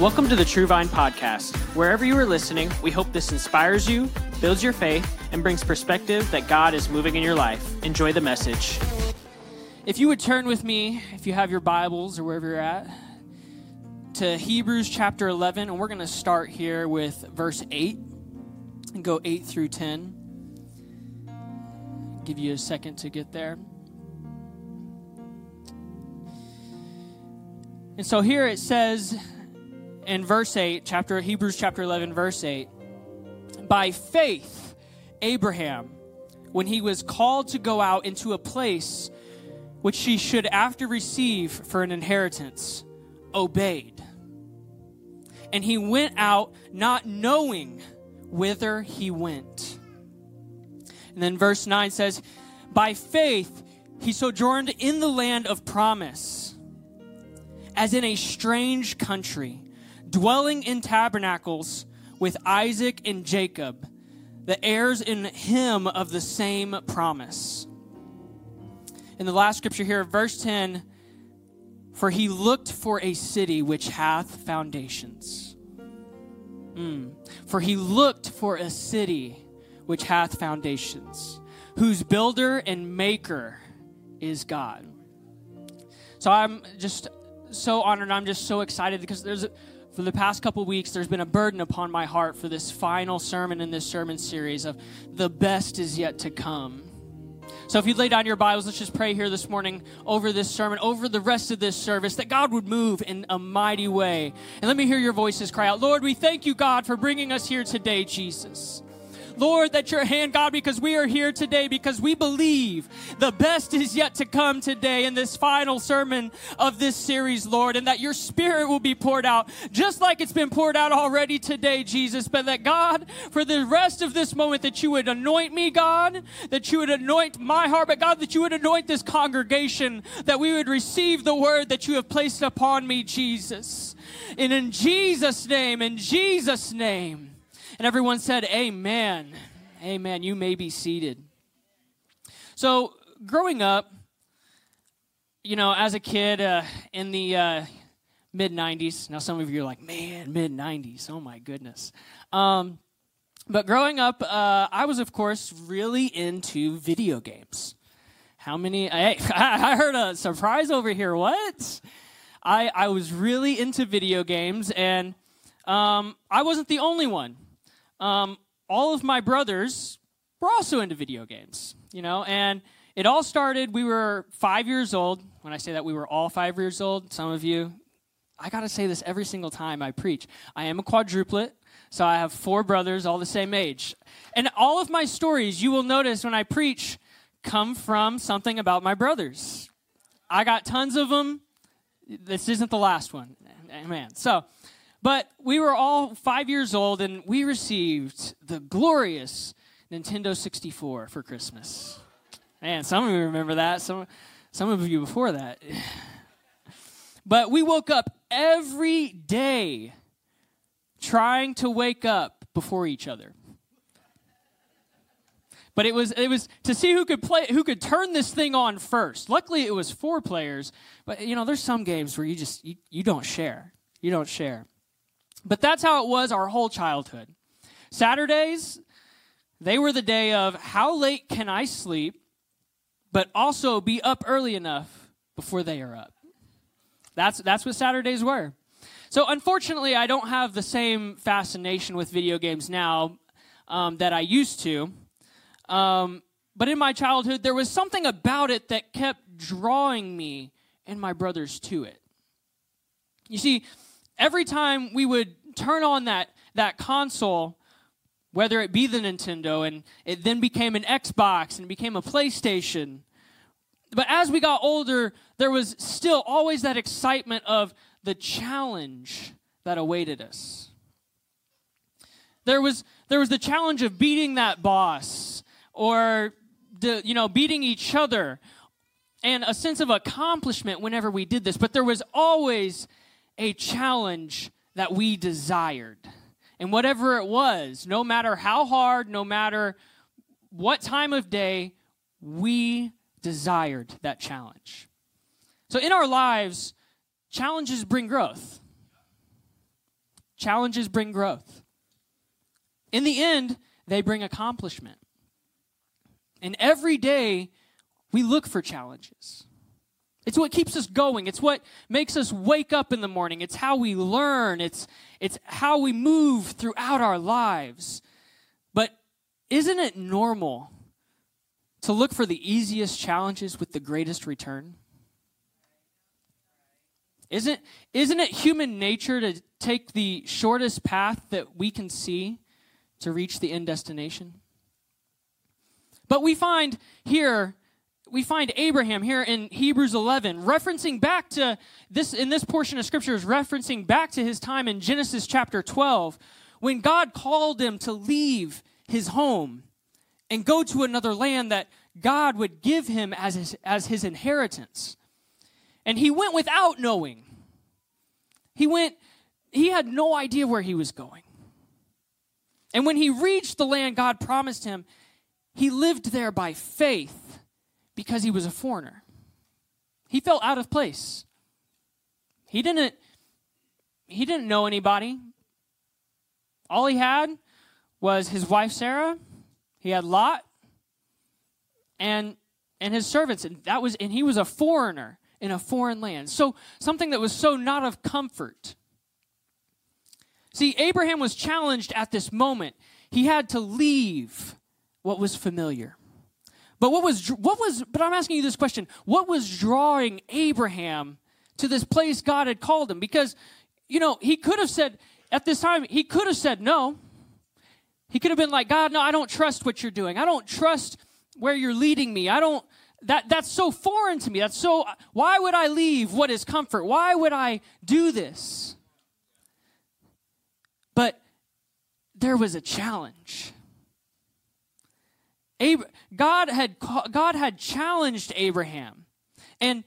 Welcome to the True Vine Podcast. Wherever you are listening, we hope this inspires you, builds your faith, and brings perspective that God is moving in your life. Enjoy the message. If you would turn with me, if you have your Bibles or wherever you're at, to Hebrews chapter 11, and we're going to start here with verse 8 and go 8 through 10. Give you a second to get there. And so here it says, in verse 8, chapter Hebrews chapter 11 verse 8, by faith Abraham when he was called to go out into a place which he should after receive for an inheritance obeyed. And he went out not knowing whither he went. And then verse 9 says, By faith he sojourned in the land of promise, as in a strange country dwelling in tabernacles with Isaac and Jacob, the heirs in him of the same promise. In the last scripture here, verse 10 For he looked for a city which hath foundations. Mm. For he looked for a city which hath foundations, whose builder and maker is God. So I'm just so honored. I'm just so excited because there's for the past couple weeks, there's been a burden upon my heart for this final sermon in this sermon series of the best is yet to come. So if you'd lay down your Bibles, let's just pray here this morning over this sermon, over the rest of this service, that God would move in a mighty way. And let me hear your voices cry out, Lord, we thank you, God, for bringing us here today, Jesus. Lord, that your hand, God, because we are here today, because we believe the best is yet to come today in this final sermon of this series, Lord, and that your spirit will be poured out just like it's been poured out already today, Jesus. But that, God, for the rest of this moment, that you would anoint me, God, that you would anoint my heart, but God, that you would anoint this congregation, that we would receive the word that you have placed upon me, Jesus. And in Jesus' name, in Jesus' name, and everyone said, Amen. Amen. You may be seated. So, growing up, you know, as a kid uh, in the uh, mid 90s, now some of you are like, man, mid 90s. Oh my goodness. Um, but growing up, uh, I was, of course, really into video games. How many? Hey, I heard a surprise over here. What? I, I was really into video games, and um, I wasn't the only one um, all of my brothers were also into video games, you know, and it all started, we were five years old. When I say that we were all five years old, some of you, I got to say this every single time I preach. I am a quadruplet, so I have four brothers, all the same age. And all of my stories, you will notice when I preach, come from something about my brothers. I got tons of them. This isn't the last one. Amen. So, but we were all five years old and we received the glorious Nintendo 64 for Christmas. Man, some of you remember that. Some, some of you before that. But we woke up every day trying to wake up before each other. But it was it was to see who could play who could turn this thing on first. Luckily it was four players, but you know there's some games where you just you, you don't share. You don't share. But that's how it was our whole childhood. Saturdays, they were the day of how late can I sleep, but also be up early enough before they are up. That's, that's what Saturdays were. So, unfortunately, I don't have the same fascination with video games now um, that I used to. Um, but in my childhood, there was something about it that kept drawing me and my brothers to it. You see, every time we would turn on that, that console, whether it be the Nintendo, and it then became an Xbox and became a PlayStation. But as we got older, there was still always that excitement of the challenge that awaited us. There was, there was the challenge of beating that boss or the, you know, beating each other and a sense of accomplishment whenever we did this. But there was always a challenge that we desired. And whatever it was, no matter how hard, no matter what time of day, we desired that challenge. So in our lives, challenges bring growth. challenges bring growth. In the end, they bring accomplishment. And every day, we look for challenges. It's what keeps us going. It's what makes us wake up in the morning. It's how we learn. It's, it's how we move throughout our lives. But isn't it normal to look for the easiest challenges with the greatest return? Isn't, isn't it human nature to take the shortest path that we can see to reach the end destination? But we find here we find Abraham here in Hebrews 11 referencing back to this in this portion of scripture is referencing back to his time in Genesis chapter 12 when God called him to leave his home and go to another land that God would give him as his, as his inheritance. And he went without knowing. He went he had no idea where he was going. And when he reached the land God promised him, he lived there by faith because he was a foreigner. He felt out of place. He didn't he didn't know anybody. All he had was his wife Sarah. He had Lot and and his servants and that was and he was a foreigner in a foreign land. So something that was so not of comfort. See, Abraham was challenged at this moment. He had to leave what was familiar. But what was what was but I'm asking you this question. What was drawing Abraham to this place God had called him? Because you know, he could have said at this time he could have said no. He could have been like, "God, no, I don't trust what you're doing. I don't trust where you're leading me. I don't that that's so foreign to me. That's so why would I leave what is comfort? Why would I do this?" But there was a challenge. God had, God had challenged Abraham. And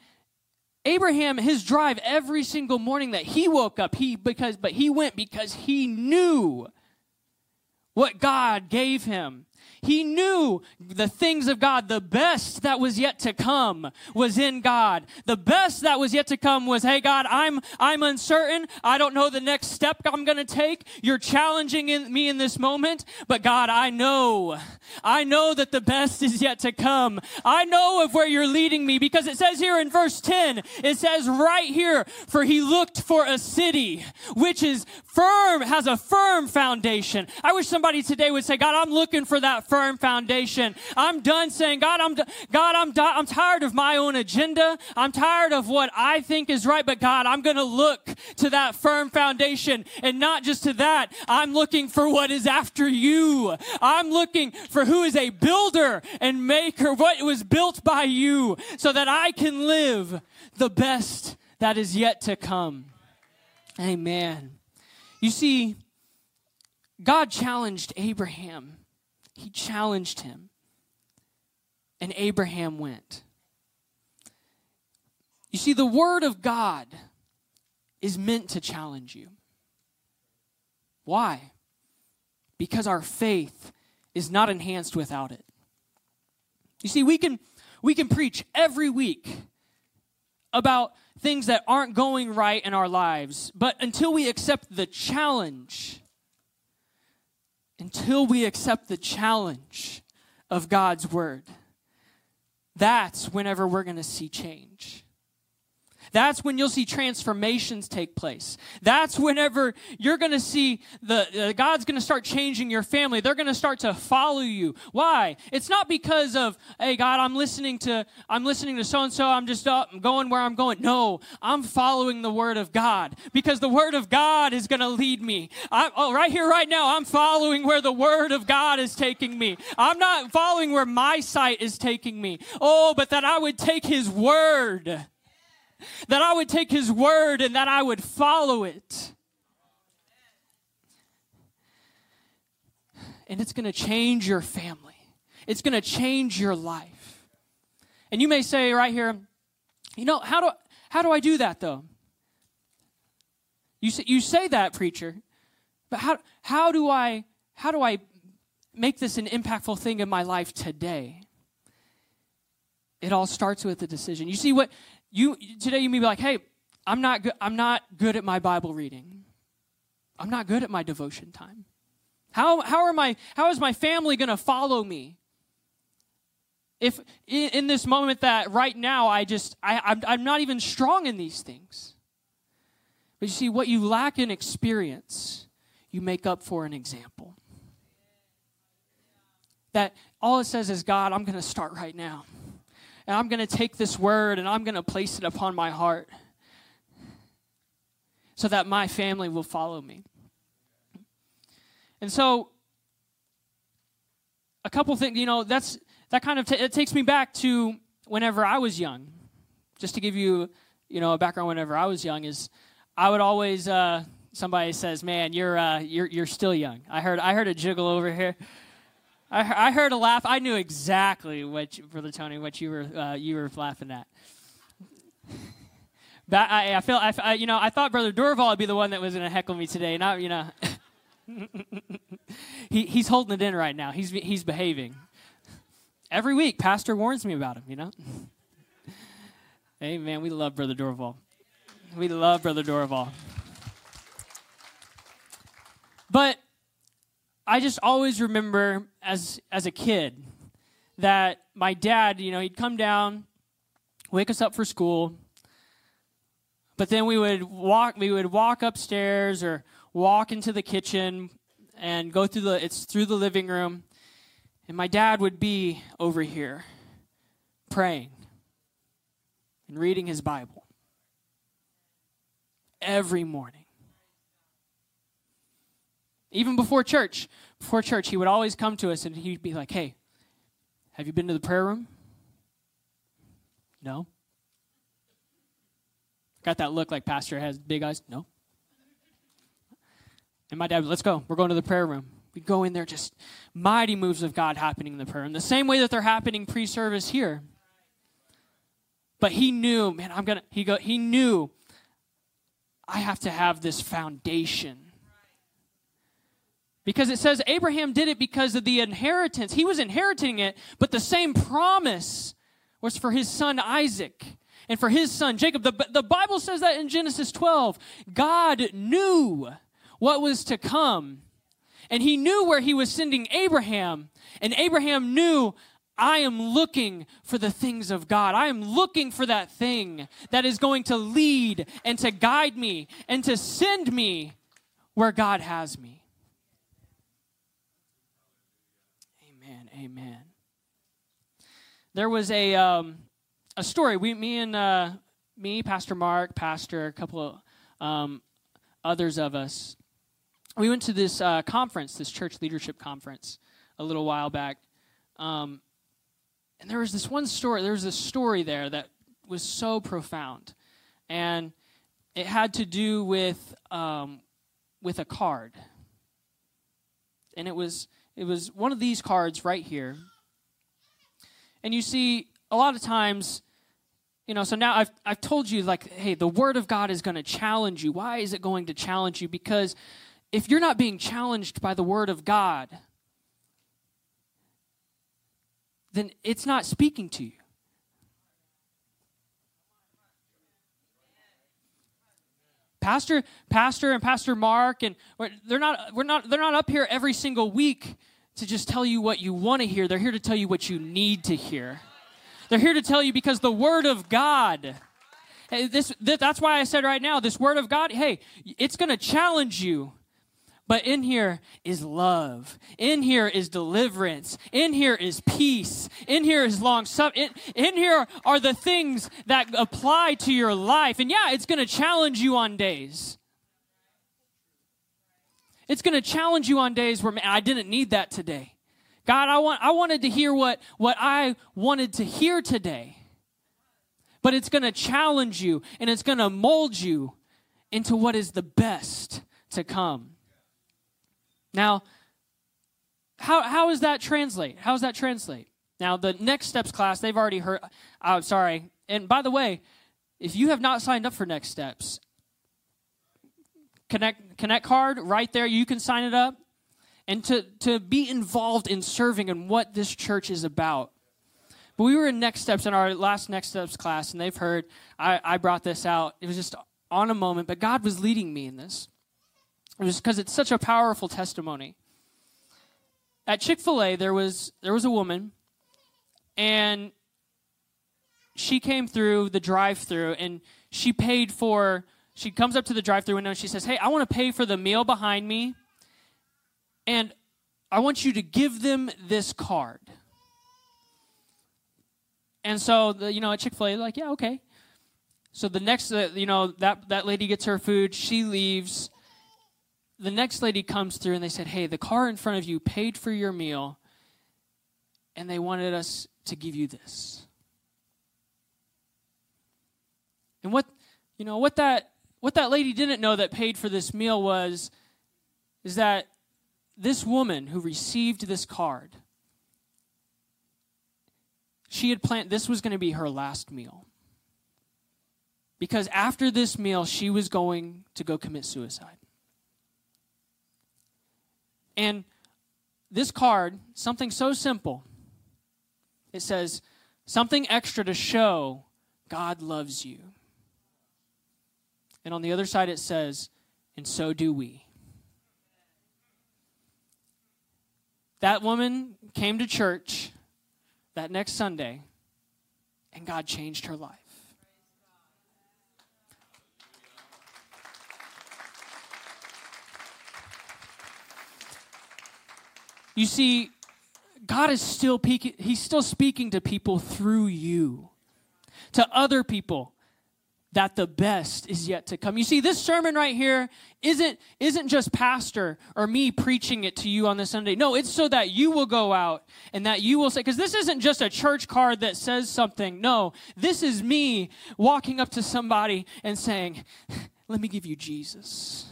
Abraham, his drive every single morning that he woke up, he because but he went because he knew what God gave him. He knew the things of God. The best that was yet to come was in God. The best that was yet to come was, hey God, I'm I'm uncertain. I don't know the next step I'm going to take. You're challenging in, me in this moment, but God, I know. I know that the best is yet to come. I know of where you're leading me because it says here in verse 10, it says right here, for he looked for a city which is firm, has a firm foundation. I wish somebody today would say, God, I'm looking for that firm foundation. I'm done saying, God, I'm, God, I'm, I'm tired of my own agenda. I'm tired of what I think is right, but God, I'm going to look to that firm foundation. And not just to that, I'm looking for what is after you. I'm looking for who is a builder and maker, what was built by you, so that I can live the best that is yet to come. Amen. You see, God challenged Abraham he challenged him. And Abraham went. You see, the Word of God is meant to challenge you. Why? Because our faith is not enhanced without it. You see, we can, we can preach every week about things that aren't going right in our lives, but until we accept the challenge until we accept the challenge of God's word. That's whenever we're going to see change. That's when you'll see transformations take place. That's whenever you're going to see the uh, God's going to start changing your family. They're going to start to follow you. Why? It's not because of, hey God, I'm listening to I'm listening to so and so. I'm just uh, I'm going where I'm going. No, I'm following the word of God because the word of God is going to lead me. I, oh, right here, right now, I'm following where the word of God is taking me. I'm not following where my sight is taking me. Oh, but that I would take His word that I would take his word and that I would follow it. And it's going to change your family, it's going to change your life. And you may say right here, you know, how do, how do I do that though? You say, you say that, preacher, but how, how, do I, how do I make this an impactful thing in my life today? It all starts with a decision. You see what you today you may be like, hey, I'm not good, I'm not good at my Bible reading. I'm not good at my devotion time. How, how, are my, how is my family going to follow me? If in, in, this moment that right now I just, I, I'm, I'm not even strong in these things. But you see, what you lack in experience, you make up for an example. That all it says is, God, I'm going to start right now. And I'm going to take this word and I'm going to place it upon my heart so that my family will follow me. And so, a couple things, you know, that's that kind of t- it takes me back to whenever I was young. Just to give you, you know, a background. Whenever I was young, is I would always uh, somebody says, "Man, you're uh, you're you're still young." I heard I heard a jiggle over here. I, I heard a laugh. I knew exactly what, you, Brother Tony, what you were uh, you were laughing at. I, I feel, I, I, you know, I thought Brother Dorval would be the one that was going to heckle me today. Not, you know, he, he's holding it in right now. He's he's behaving. Every week, Pastor warns me about him. You know. man, we love Brother Dorval. We love Brother Dorval. But I just always remember as as a kid that my dad, you know, he'd come down, wake us up for school, but then we would walk we would walk upstairs or walk into the kitchen and go through the it's through the living room and my dad would be over here praying and reading his Bible every morning. Even before church, before church, he would always come to us and he'd be like, Hey, have you been to the prayer room? No. Got that look like Pastor has big eyes? No. And my dad, let's go. We're going to the prayer room. We go in there, just mighty moves of God happening in the prayer. room, the same way that they're happening pre service here. But he knew, man, I'm to, he, go, he knew I have to have this foundation because it says Abraham did it because of the inheritance. He was inheriting it, but the same promise was for his son Isaac and for his son Jacob. The, the Bible says that in Genesis 12. God knew what was to come, and he knew where he was sending Abraham, and Abraham knew. I am looking for the things of God. I am looking for that thing that is going to lead and to guide me and to send me where God has me. Amen. There was a um, a story. We, me and uh, me, Pastor Mark, Pastor, a couple of um, others of us, we went to this uh, conference, this church leadership conference, a little while back. Um, and there was this one story. There was this story there that was so profound, and it had to do with um, with a card, and it was it was one of these cards right here. And you see, a lot of times, you know, so now I've, I've told you, like, hey, the Word of God is going to challenge you. Why is it going to challenge you? Because if you're not being challenged by the Word of God, then it's not speaking to you. Pastor, Pastor, and Pastor Mark, and they're not, we're not, they're not up here every single week to just tell you what you want to hear. They're here to tell you what you need to hear. They're here to tell you because the Word of God. This, that's why I said right now, this Word of God, hey, it's going to challenge you. But in here is love. In here is deliverance. In here is peace. In here is long suffering. In, in here are the things that apply to your life. And yeah, it's going to challenge you on days. It's going to challenge you on days where I didn't need that today. God, I want I wanted to hear what what I wanted to hear today. But it's going to challenge you and it's going to mold you into what is the best to come. Now, how, how does that translate? How does that translate? Now, the next steps class, they've already heard. I'm oh, sorry. And by the way, if you have not signed up for next steps, connect connect card right there, you can sign it up. And to, to be involved in serving and what this church is about. But we were in Next Steps in our last Next Steps class, and they've heard I, I brought this out. It was just on a moment, but God was leading me in this. It was because it's such a powerful testimony. At Chick fil A, there was, there was a woman, and she came through the drive through and she paid for, she comes up to the drive through window and she says, Hey, I want to pay for the meal behind me, and I want you to give them this card. And so, the, you know, at Chick fil A, like, yeah, okay. So the next, uh, you know, that, that lady gets her food, she leaves. The next lady comes through and they said, hey, the car in front of you paid for your meal, and they wanted us to give you this. And what, you know, what that, what that lady didn't know that paid for this meal was, is that this woman who received this card, she had planned this was going to be her last meal. Because after this meal, she was going to go commit suicide. And this card, something so simple, it says something extra to show God loves you. And on the other side, it says, and so do we. That woman came to church that next Sunday, and God changed her life. You see, God is still peaking, He's still speaking to people through you, to other people that the best is yet to come. You see, this sermon right here isn't, isn't just pastor or me preaching it to you on this Sunday. No, it's so that you will go out and that you will say, because this isn't just a church card that says something. No, this is me walking up to somebody and saying, let me give you Jesus.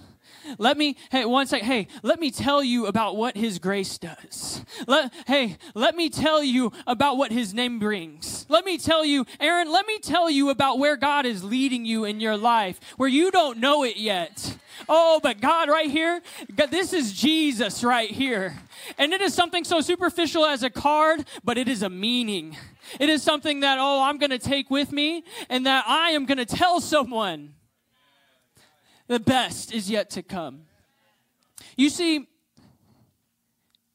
Let me, hey, one second, hey, let me tell you about what His grace does. Let, hey, let me tell you about what His name brings. Let me tell you, Aaron, let me tell you about where God is leading you in your life, where you don't know it yet. Oh, but God, right here, God, this is Jesus right here. And it is something so superficial as a card, but it is a meaning. It is something that, oh, I'm going to take with me and that I am going to tell someone. The best is yet to come. You see,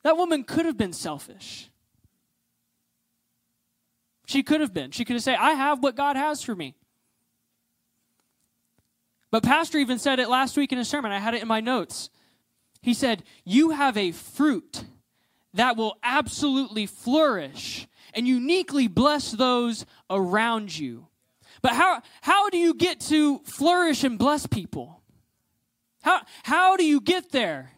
that woman could have been selfish. She could have been. She could have said, I have what God has for me. But Pastor even said it last week in his sermon. I had it in my notes. He said, You have a fruit that will absolutely flourish and uniquely bless those around you. But how, how do you get to flourish and bless people? How, how do you get there?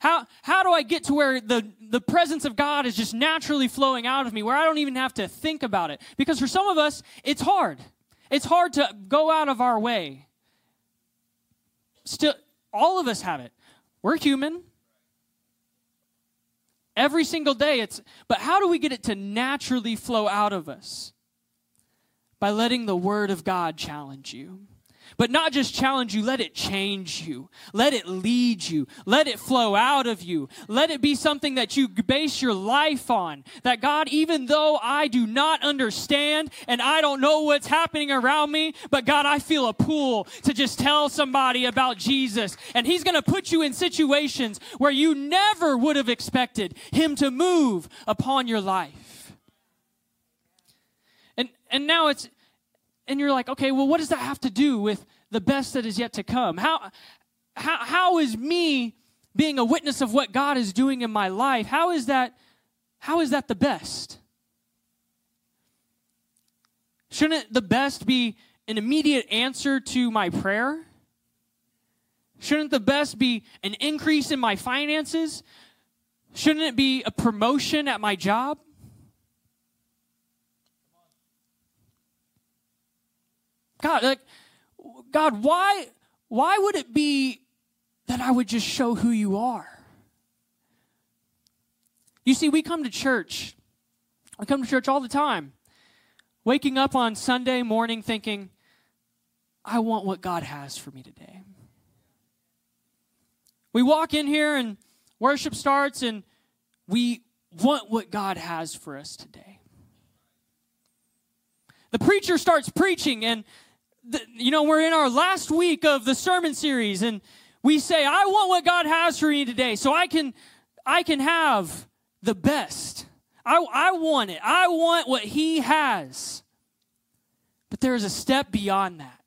How, how do I get to where the, the presence of God is just naturally flowing out of me, where I don't even have to think about it? Because for some of us, it's hard. It's hard to go out of our way. Still, all of us have it. We're human. Every single day, it's, but how do we get it to naturally flow out of us? By letting the Word of God challenge you. But not just challenge you, let it change you. Let it lead you. Let it flow out of you. Let it be something that you base your life on. That God, even though I do not understand and I don't know what's happening around me, but God, I feel a pull to just tell somebody about Jesus. And He's going to put you in situations where you never would have expected Him to move upon your life. And, and now it's, and you're like, okay, well, what does that have to do with the best that is yet to come? How, how, how is me being a witness of what God is doing in my life, how is that, how is that the best? Shouldn't the best be an immediate answer to my prayer? Shouldn't the best be an increase in my finances? Shouldn't it be a promotion at my job? God, like, God, why, why would it be that I would just show who you are? You see, we come to church. I come to church all the time, waking up on Sunday morning thinking, I want what God has for me today. We walk in here and worship starts, and we want what God has for us today. The preacher starts preaching, and the, you know, we're in our last week of the sermon series, and we say, I want what God has for me today so I can, I can have the best. I, I want it. I want what He has. But there is a step beyond that.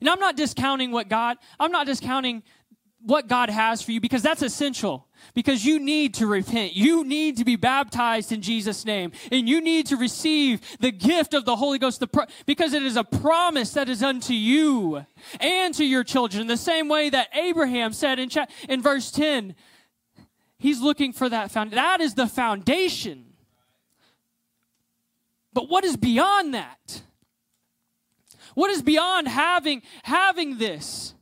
And I'm not discounting what God, I'm not discounting what God has for you because that's essential. Because you need to repent. You need to be baptized in Jesus' name. And you need to receive the gift of the Holy Ghost the pro- because it is a promise that is unto you and to your children. The same way that Abraham said in, cha- in verse 10, he's looking for that foundation. That is the foundation. But what is beyond that? What is beyond having having this?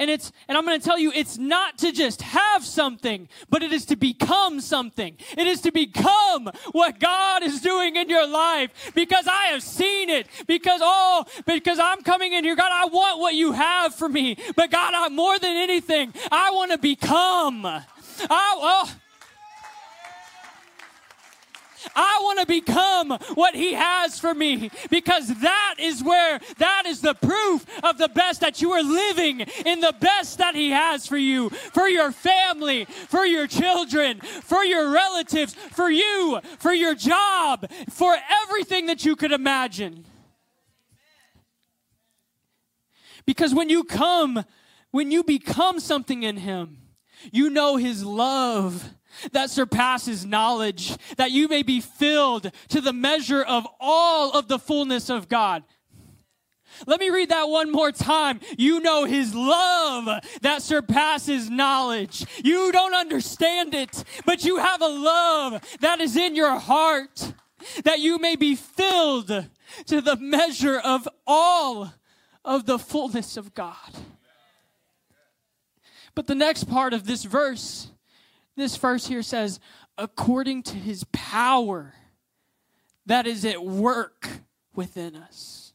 And it's and I'm going to tell you it's not to just have something, but it is to become something. It is to become what God is doing in your life because I have seen it. Because oh, because I'm coming in here, God, I want what you have for me. But God, I, more than anything, I want to become. I, oh, I want to become what He has for me because that is where, that is the proof of the best that you are living in the best that He has for you, for your family, for your children, for your relatives, for you, for your job, for everything that you could imagine. Because when you come, when you become something in Him, you know His love that surpasses knowledge, that you may be filled to the measure of all of the fullness of God. Let me read that one more time. You know his love that surpasses knowledge. You don't understand it, but you have a love that is in your heart that you may be filled to the measure of all of the fullness of God. But the next part of this verse this verse here says, according to his power that is at work within us.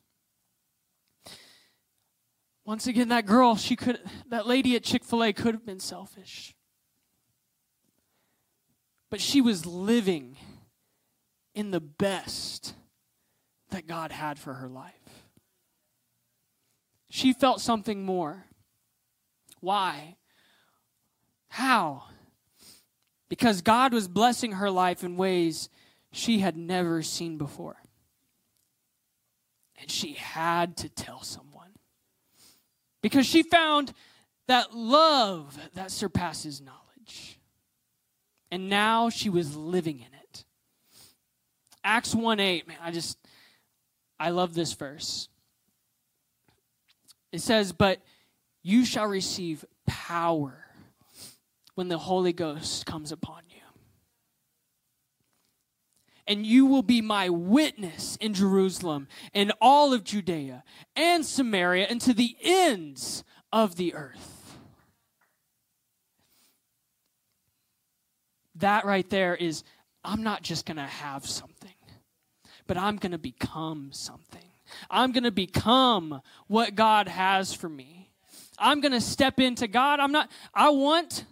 Once again, that girl, she could, that lady at Chick fil A could have been selfish. But she was living in the best that God had for her life. She felt something more. Why? How? Because God was blessing her life in ways she had never seen before. And she had to tell someone because she found that love that surpasses knowledge. And now she was living in it. Acts 1 8, man, I just, I love this verse. It says, But you shall receive power when the Holy Ghost comes upon you. And you will be my witness in Jerusalem and all of Judea and Samaria and to the ends of the earth. That right there is, I'm not just going to have something, but I'm going to become something. I'm going to become what God has for me. I'm going to step into God. I'm not, I want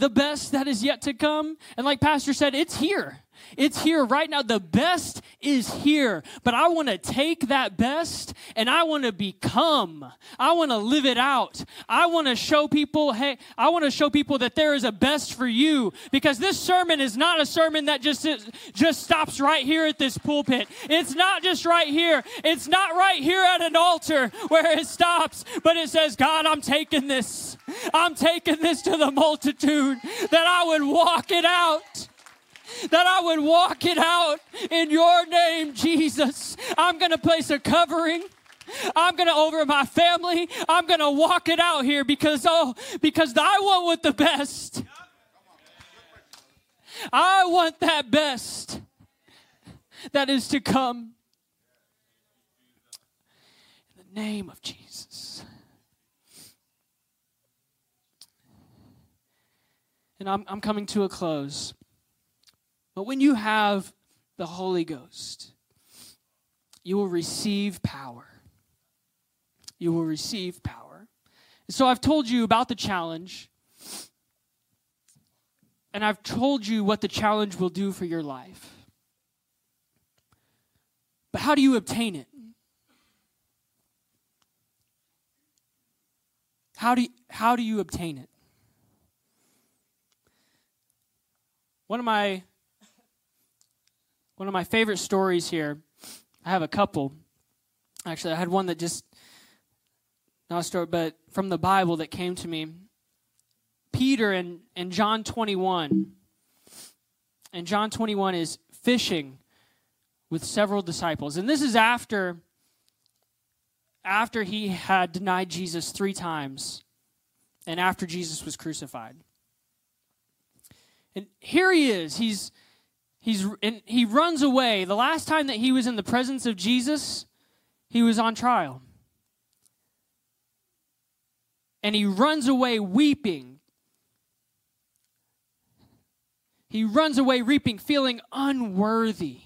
the best that is yet to come. And like Pastor said, it's here. It's here right now. The best is here. But I want to take that best and I want to become. I want to live it out. I want to show people, hey, I want to show people that there is a best for you because this sermon is not a sermon that just just stops right here at this pulpit. It's not just right here. It's not right here at an altar where it stops, but it says, "God, I'm taking this. I'm taking this to the multitude that I would walk it out." That I would walk it out in your name, Jesus. I'm going to place a covering. I'm going to over my family. I'm going to walk it out here because oh, because I want what the best. I want that best that is to come. In the name of Jesus. And I'm, I'm coming to a close. But when you have the Holy Ghost, you will receive power. You will receive power. So I've told you about the challenge, and I've told you what the challenge will do for your life. But how do you obtain it? How do you, how do you obtain it? One of my one of my favorite stories here. I have a couple. Actually, I had one that just not a story, but from the Bible that came to me. Peter and, in John 21. And John 21 is fishing with several disciples. And this is after after he had denied Jesus 3 times and after Jesus was crucified. And here he is. He's he's and he runs away. The last time that he was in the presence of Jesus, he was on trial. And he runs away weeping. He runs away reaping, feeling unworthy.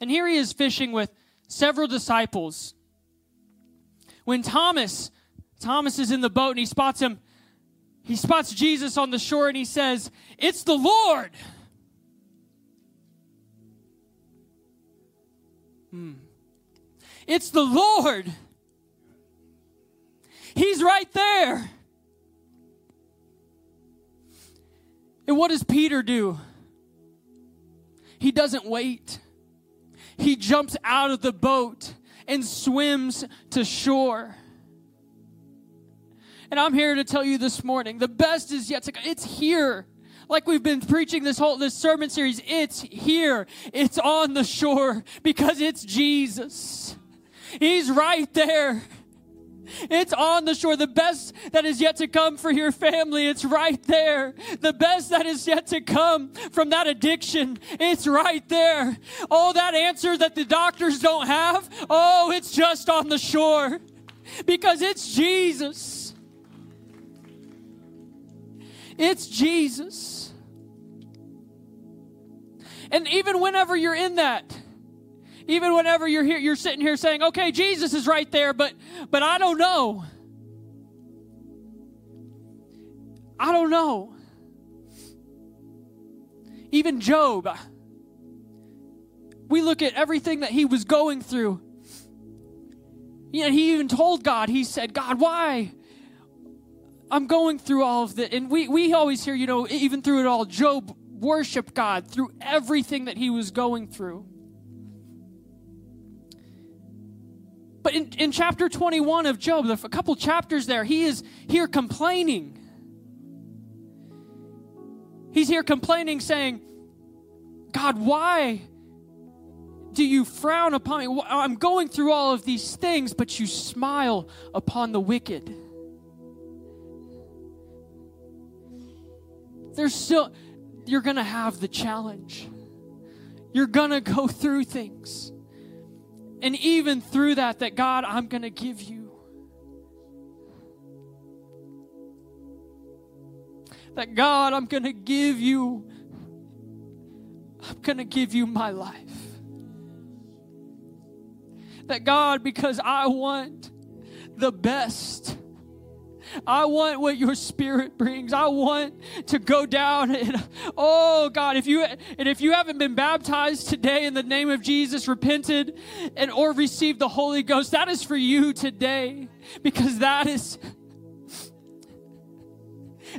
And here he is fishing with several disciples. When Thomas, Thomas is in the boat and he spots him, he spots Jesus on the shore and he says, It's the Lord. Hmm. It's the Lord. He's right there. And what does Peter do? He doesn't wait. He jumps out of the boat and swims to shore. And I'm here to tell you this morning, the best is yet to come. It's here. Like we've been preaching this whole this sermon series, it's here. It's on the shore because it's Jesus. He's right there. It's on the shore. The best that is yet to come for your family, it's right there. The best that is yet to come from that addiction, it's right there. Oh, that answer that the doctors don't have, oh, it's just on the shore because it's Jesus. It's Jesus. And even whenever you're in that, even whenever you're here, you're sitting here saying, okay, Jesus is right there, but but I don't know. I don't know. Even Job, we look at everything that he was going through. Know, he even told God, he said, God, why? I'm going through all of this. And we, we always hear, you know, even through it all, Job worshiped God through everything that he was going through. But in, in chapter 21 of Job, a couple chapters there, he is here complaining. He's here complaining, saying, God, why do you frown upon me? I'm going through all of these things, but you smile upon the wicked. There's still, you're going to have the challenge. You're going to go through things. And even through that, that God, I'm going to give you. That God, I'm going to give you. I'm going to give you my life. That God, because I want the best I want what your spirit brings. I want to go down and oh God, if you and if you haven't been baptized today in the name of Jesus, repented and or received the Holy Ghost, that is for you today because that is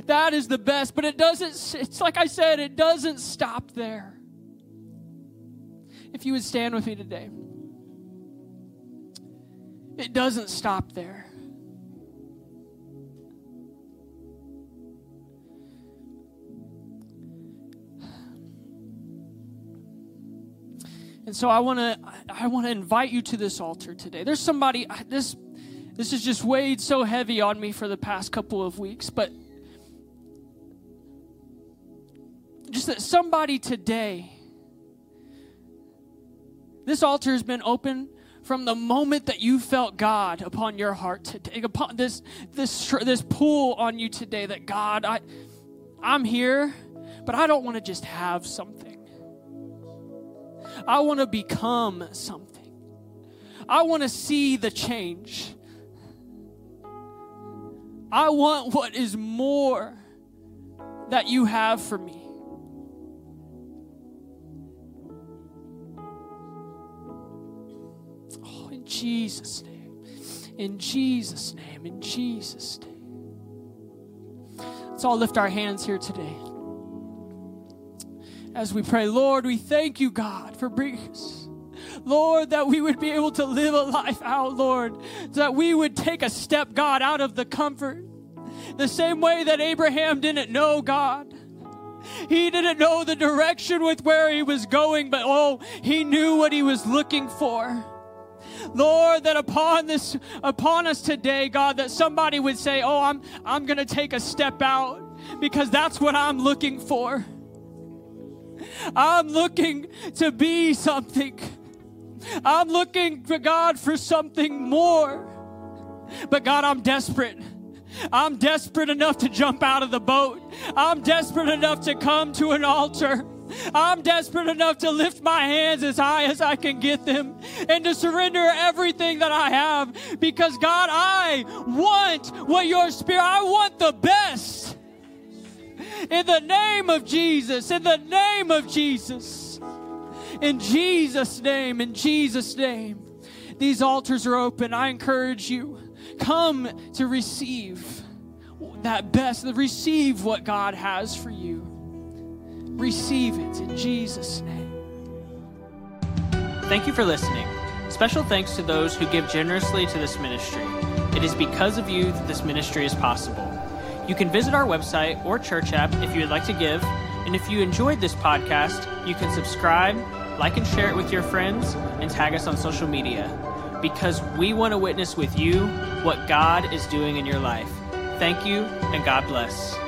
that is the best, but it doesn't it's like I said, it doesn't stop there. If you would stand with me today. It doesn't stop there. And so I want to I want to invite you to this altar today. There's somebody this this has just weighed so heavy on me for the past couple of weeks, but just that somebody today this altar has been open from the moment that you felt God upon your heart today, upon this this this pull on you today that God, I I'm here, but I don't want to just have something. I want to become something. I want to see the change. I want what is more that you have for me. Oh, in Jesus' name. In Jesus' name, in Jesus' name. Let's all lift our hands here today. As we pray, Lord, we thank you, God, for bringing us. Lord, that we would be able to live a life out, Lord, that we would take a step, God, out of the comfort. The same way that Abraham didn't know God. He didn't know the direction with where he was going, but oh, he knew what he was looking for. Lord, that upon this, upon us today, God, that somebody would say, Oh, I'm, I'm going to take a step out because that's what I'm looking for. I'm looking to be something. I'm looking for God for something more. But God, I'm desperate. I'm desperate enough to jump out of the boat. I'm desperate enough to come to an altar. I'm desperate enough to lift my hands as high as I can get them and to surrender everything that I have because God, I want what your spirit, I want the best. In the name of Jesus, in the name of Jesus, in Jesus' name, in Jesus' name. These altars are open. I encourage you, come to receive that best, receive what God has for you. Receive it in Jesus' name. Thank you for listening. Special thanks to those who give generously to this ministry. It is because of you that this ministry is possible. You can visit our website or church app if you would like to give. And if you enjoyed this podcast, you can subscribe, like and share it with your friends, and tag us on social media. Because we want to witness with you what God is doing in your life. Thank you, and God bless.